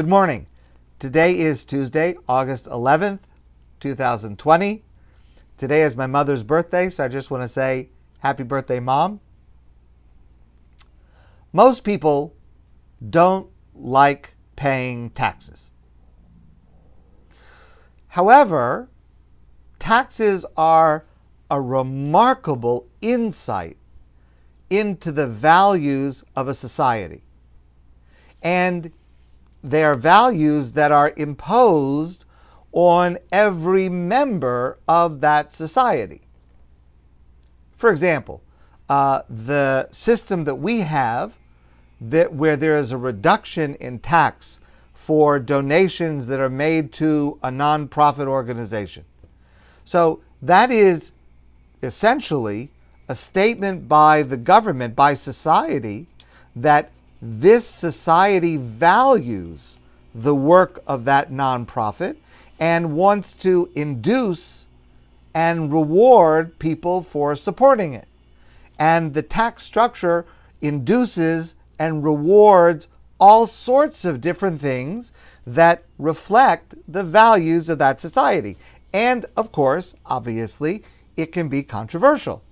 Good morning. Today is Tuesday, August 11th, 2020. Today is my mother's birthday, so I just want to say happy birthday, Mom. Most people don't like paying taxes. However, taxes are a remarkable insight into the values of a society. And they are values that are imposed on every member of that society. For example, uh, the system that we have, that where there is a reduction in tax for donations that are made to a nonprofit organization. So that is essentially a statement by the government, by society, that this society values the work of that nonprofit and wants to induce and reward people for supporting it. And the tax structure induces and rewards all sorts of different things that reflect the values of that society. And of course, obviously, it can be controversial.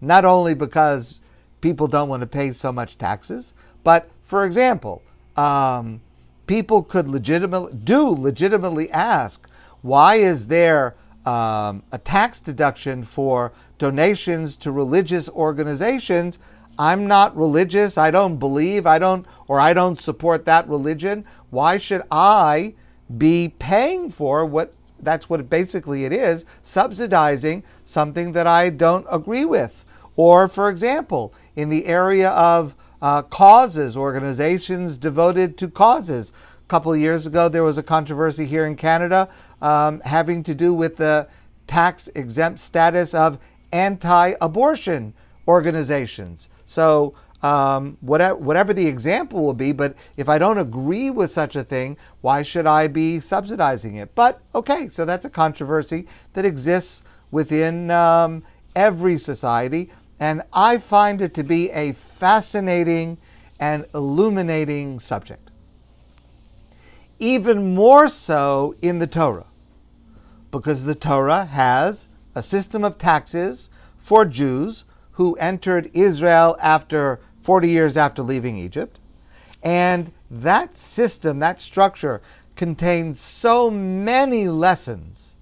Not only because people don't want to pay so much taxes, but for example, um, people could legitimately do legitimately ask, why is there um, a tax deduction for donations to religious organizations? I'm not religious. I don't believe. I don't, or I don't support that religion. Why should I be paying for what? That's what basically it is, subsidizing something that I don't agree with. Or, for example, in the area of uh, causes, organizations devoted to causes. A couple of years ago, there was a controversy here in Canada um, having to do with the tax exempt status of anti abortion organizations. So, um, whatever, whatever the example will be, but if I don't agree with such a thing, why should I be subsidizing it? But okay, so that's a controversy that exists within um, every society. And I find it to be a fascinating and illuminating subject. Even more so in the Torah, because the Torah has a system of taxes for Jews who entered Israel after 40 years after leaving Egypt. And that system, that structure, contains so many lessons.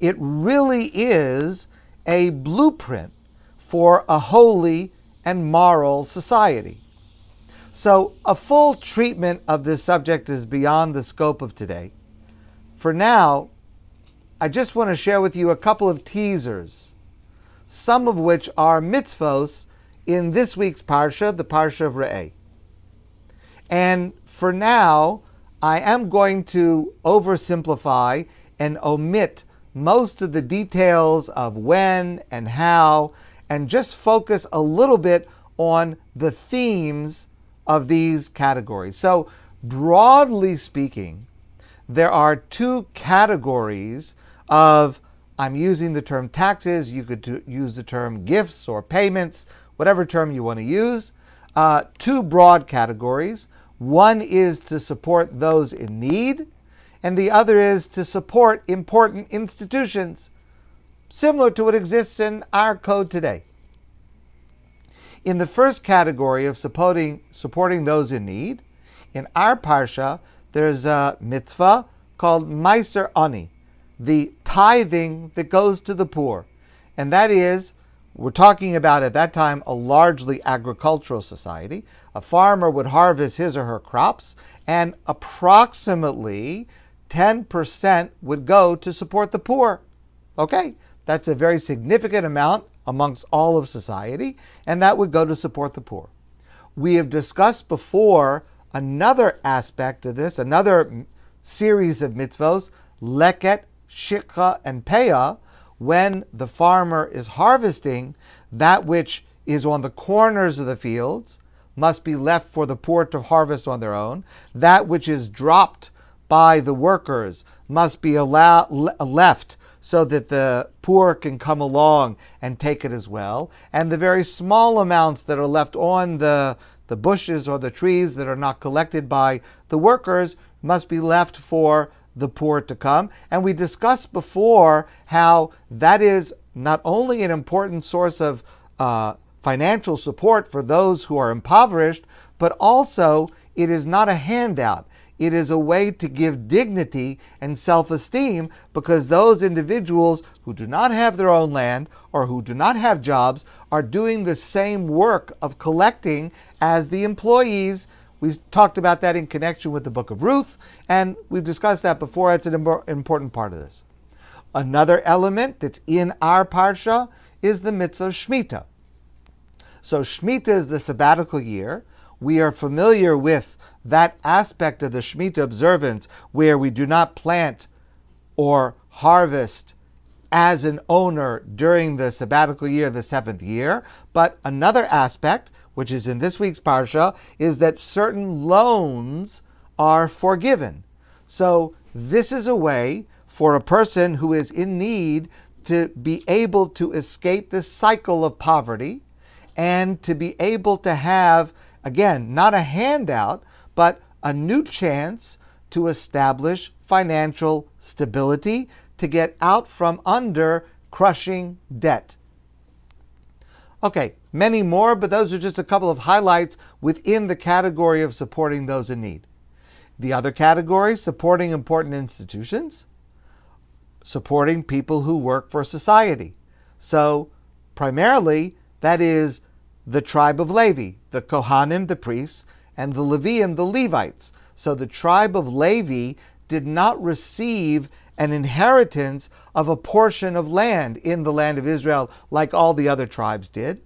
It really is a blueprint for a holy and moral society. So, a full treatment of this subject is beyond the scope of today. For now, I just want to share with you a couple of teasers, some of which are mitzvos in this week's Parsha, the Parsha of Re'eh. And for now, I am going to oversimplify and omit most of the details of when and how and just focus a little bit on the themes of these categories. So, broadly speaking, there are two categories of I'm using the term taxes, you could use the term gifts or payments, whatever term you want to use. Uh, two broad categories. One is to support those in need, and the other is to support important institutions similar to what exists in our code today. In the first category of supporting, supporting those in need, in our parsha, there's a mitzvah called Meiser Ani, the tithing that goes to the poor. And that is, we're talking about at that time a largely agricultural society. A farmer would harvest his or her crops, and approximately 10% would go to support the poor. Okay, that's a very significant amount amongst all of society, and that would go to support the poor. We have discussed before another aspect of this, another series of mitzvos, leket, shikha, and peah, when the farmer is harvesting that which is on the corners of the fields must be left for the poor to harvest on their own. That which is dropped by the workers must be allow, left so that the poor can come along and take it as well. And the very small amounts that are left on the the bushes or the trees that are not collected by the workers must be left for the poor to come. And we discussed before how that is not only an important source of uh, financial support for those who are impoverished, but also it is not a handout. It is a way to give dignity and self esteem because those individuals who do not have their own land or who do not have jobs are doing the same work of collecting as the employees. We talked about that in connection with the book of Ruth, and we've discussed that before. It's an important part of this. Another element that's in our parsha is the mitzvah of Shemitah. So, Shemitah is the sabbatical year. We are familiar with that aspect of the Shemitah observance where we do not plant or harvest as an owner during the sabbatical year, the seventh year. But another aspect, which is in this week's Parsha, is that certain loans are forgiven. So this is a way for a person who is in need to be able to escape the cycle of poverty and to be able to have, again, not a handout, but a new chance to establish financial stability, to get out from under crushing debt. Okay, many more, but those are just a couple of highlights within the category of supporting those in need. The other category, supporting important institutions, supporting people who work for society. So, primarily, that is the tribe of Levi, the Kohanim, the priests, and the Levium, the Levites. So the tribe of Levi did not receive an inheritance of a portion of land in the land of Israel like all the other tribes did,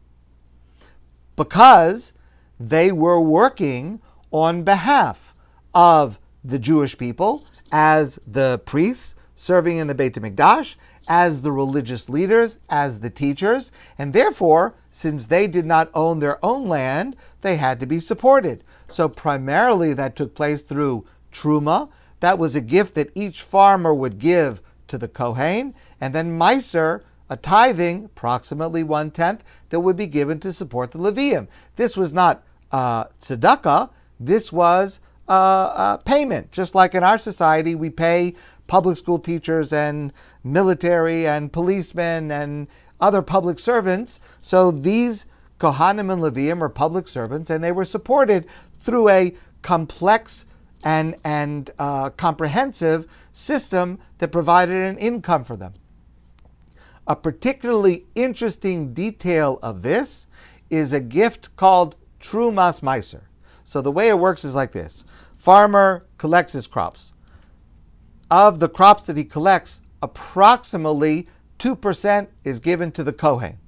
because they were working on behalf of the Jewish people as the priests serving in the Beit HaMikdash, as the religious leaders, as the teachers, and therefore, since they did not own their own land, they had to be supported. So primarily that took place through truma. That was a gift that each farmer would give to the Kohen, and then Meiser, a tithing, approximately one tenth, that would be given to support the Levium. This was not uh, tzedakah. This was uh, uh, payment. Just like in our society, we pay public school teachers and military and policemen and other public servants. So these Kohanim and Levium are public servants, and they were supported through a complex and, and uh, comprehensive system that provided an income for them. A particularly interesting detail of this is a gift called Trumas Meiser. So the way it works is like this farmer collects his crops. Of the crops that he collects, approximately 2% is given to the Kohen.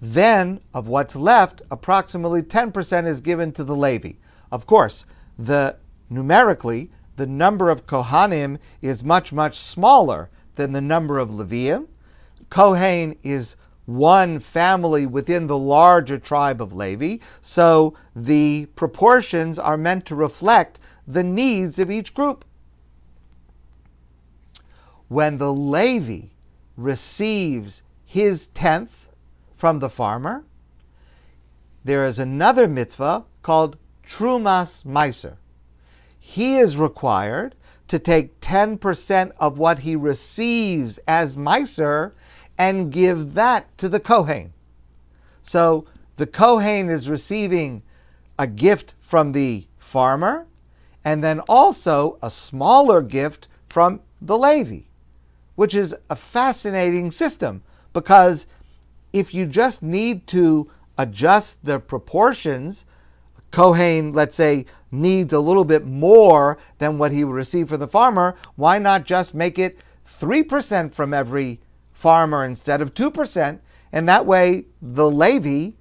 Then, of what's left, approximately 10% is given to the Levi. Of course, the numerically, the number of Kohanim is much, much smaller than the number of Levium. Kohen is one family within the larger tribe of Levi, so the proportions are meant to reflect the needs of each group. When the Levi receives his tenth from the farmer, there is another mitzvah called Trumas Meiser. He is required to take 10% of what he receives as Meiser and give that to the Kohen. So the Kohen is receiving a gift from the farmer and then also a smaller gift from the Levi, which is a fascinating system because if you just need to adjust the proportions Kohen, let's say, needs a little bit more than what he would receive from the farmer, why not just make it 3% from every farmer instead of 2%? And that way, the Levi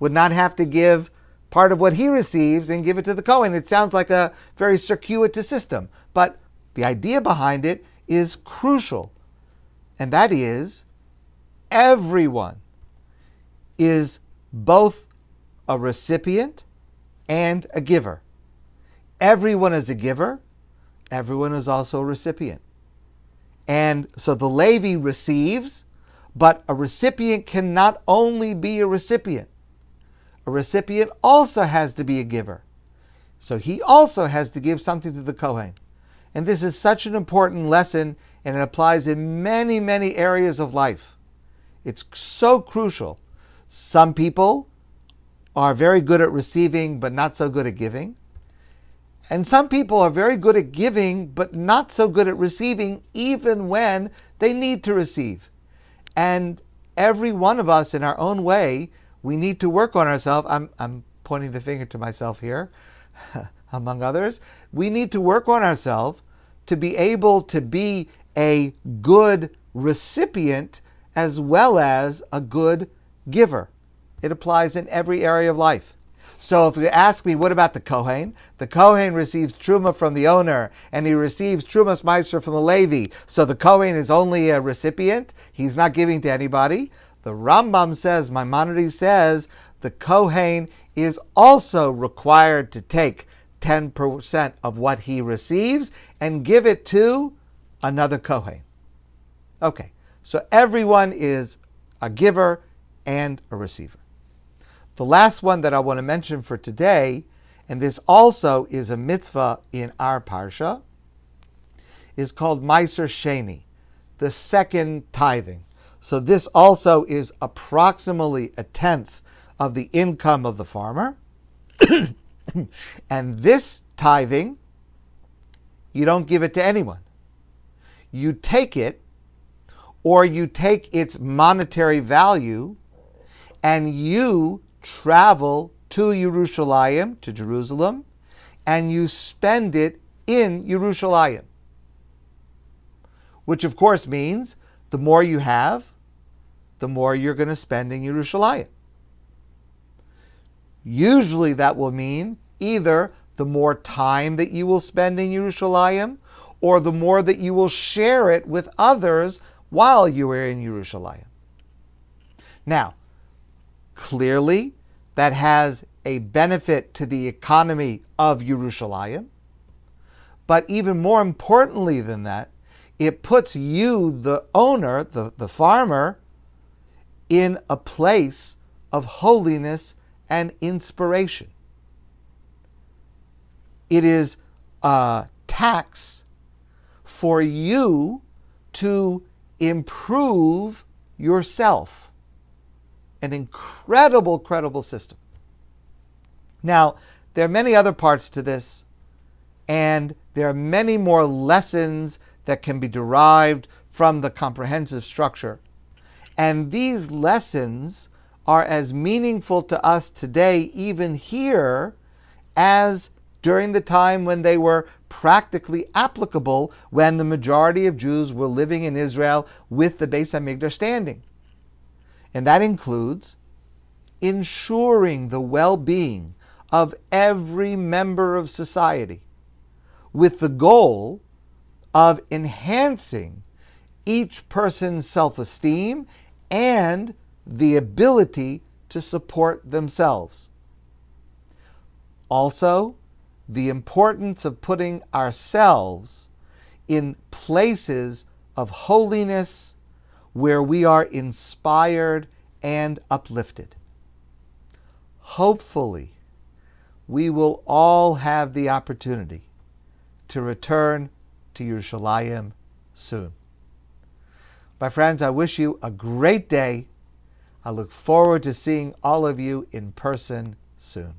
would not have to give part of what he receives and give it to the Kohen. It sounds like a very circuitous system, but the idea behind it is crucial. And that is everyone is both a recipient and a giver. Everyone is a giver, everyone is also a recipient. And so the Levi receives, but a recipient can not only be a recipient. a recipient also has to be a giver. So he also has to give something to the Kohen. And this is such an important lesson, and it applies in many, many areas of life. It's so crucial. Some people are very good at receiving, but not so good at giving. And some people are very good at giving, but not so good at receiving, even when they need to receive. And every one of us, in our own way, we need to work on ourselves. I'm, I'm pointing the finger to myself here, among others. We need to work on ourselves to be able to be a good recipient as well as a good giver. It applies in every area of life. So if you ask me, what about the Kohen? The Kohen receives truma from the owner, and he receives trumas meiser from the Levi. So the Kohen is only a recipient; he's not giving to anybody. The Rambam says, Maimonides says, the Kohen is also required to take 10% of what he receives and give it to another Kohen. Okay, so everyone is a giver and a receiver. The last one that I want to mention for today, and this also is a mitzvah in our parsha, is called Meiser Sheni, the second tithing. So this also is approximately a tenth of the income of the farmer. and this tithing, you don't give it to anyone. You take it, or you take its monetary value, and you travel to Yerushalayim, to Jerusalem, and you spend it in Yerushalayim. Which of course means the more you have, the more you're going to spend in Yerushalayim. Usually that will mean either the more time that you will spend in Yerushalayim or the more that you will share it with others while you are in Yerushalayim. Now, clearly that has a benefit to the economy of Yerushalayim, but even more importantly than that, it puts you, the owner, the, the farmer, in a place of holiness and inspiration. It is a tax for you to improve yourself. An incredible, credible system. Now, there are many other parts to this, and there are many more lessons that can be derived from the comprehensive structure. And these lessons are as meaningful to us today, even here, as during the time when they were practically applicable when the majority of Jews were living in Israel with the Beis Hamikdash standing. And that includes ensuring the well being of every member of society with the goal of enhancing each person's self esteem and the ability to support themselves. Also, the importance of putting ourselves in places of holiness where we are inspired and uplifted. Hopefully, we will all have the opportunity to return to Yerushalayim soon. My friends, I wish you a great day. I look forward to seeing all of you in person soon.